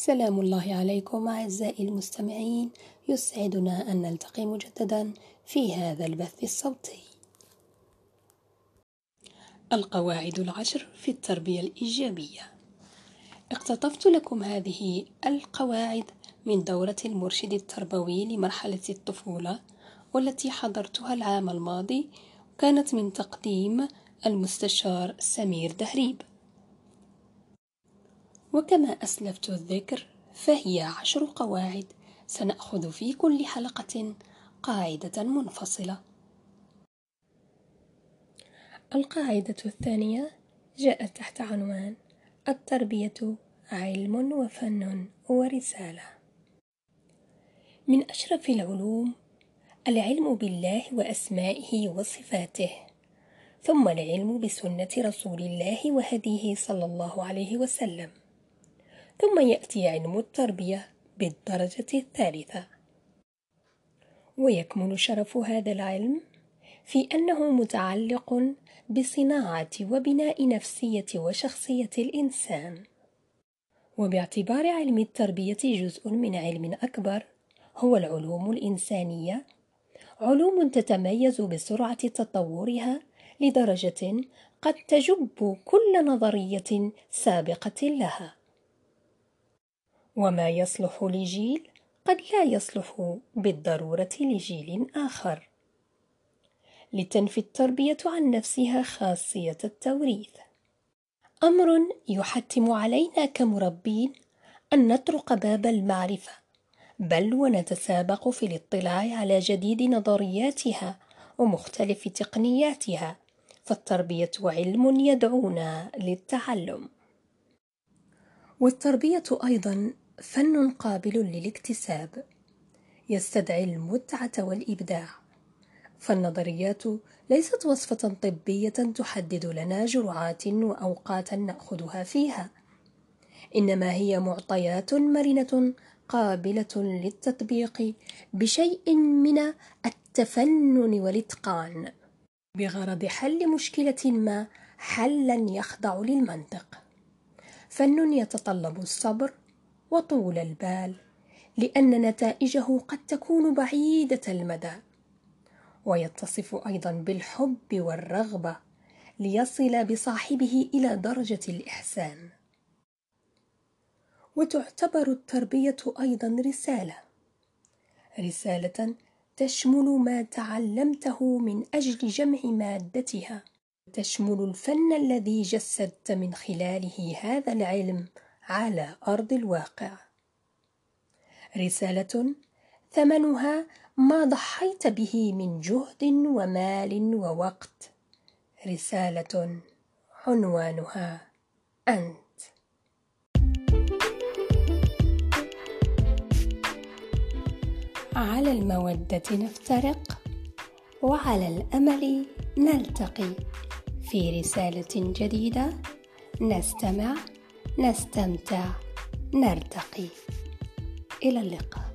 سلام الله عليكم أعزائي المستمعين. يسعدنا أن نلتقي مجددا في هذا البث الصوتي. القواعد العشر في التربية الإيجابية. اقتطفت لكم هذه القواعد من دورة المرشد التربوي لمرحلة الطفولة والتي حضرتها العام الماضي كانت من تقديم المستشار سمير دهريب. وكما أسلفت الذكر فهي عشر قواعد. سنأخذ في كل حلقة قاعدة منفصلة. القاعدة الثانية جاءت تحت عنوان التربية علم وفن ورسالة. من أشرف العلوم العلم بالله وأسمائه وصفاته ثم العلم بسنة رسول الله وهديه صلى الله عليه وسلم. ثم يأتي علم التربية بالدرجة الثالثة. ويكمن شرف هذا العلم في أنه متعلق بصناعة وبناء نفسية وشخصية الإنسان. وباعتبار علم التربية جزء من علم أكبر هو العلوم الإنسانية. علوم تتميز بسرعة تطورها لدرجة قد تجب كل نظرية سابقة لها. وما يصلح لجيل قد لا يصلح بالضرورة لجيل آخر. لتنفي التربية عن نفسها خاصية التوريث. أمر يحتم علينا كمربين أن نطرق باب المعرفة بل ونتسابق في الاطلاع على جديد نظرياتها ومختلف تقنياتها فالتربية علم يدعونا للتعلم. والتربية أيضا فن قابل للاكتساب. يستدعي المتعة والإبداع. فالنظريات ليست وصفة طبية تحدد لنا جرعات وأوقاتا نأخذها فيها. إنما هي معطيات مرنة قابلة للتطبيق بشيء من التفنن والإتقان. بغرض حل مشكلة ما حلا يخضع للمنطق. فن يتطلب الصبر وطول البال لأن نتائجه قد تكون بعيدة المدى. ويتصف أيضا بالحب والرغبة ليصل بصاحبه إلى درجة الإحسان. وتعتبر التربية أيضا رسالة. رسالة تشمل ما تعلمته من أجل جمع مادتها. تشمل الفن الذي جسدت من خلاله هذا العلم على أرض الواقع. رسالة ثمنها ما ضحيت به من جهد ومال ووقت. رسالة عنوانها أنت. على المودة نفترق وعلى الأمل نلتقي. في رسالة جديدة نستمع نستمتع نرتقي. إلى اللقاء.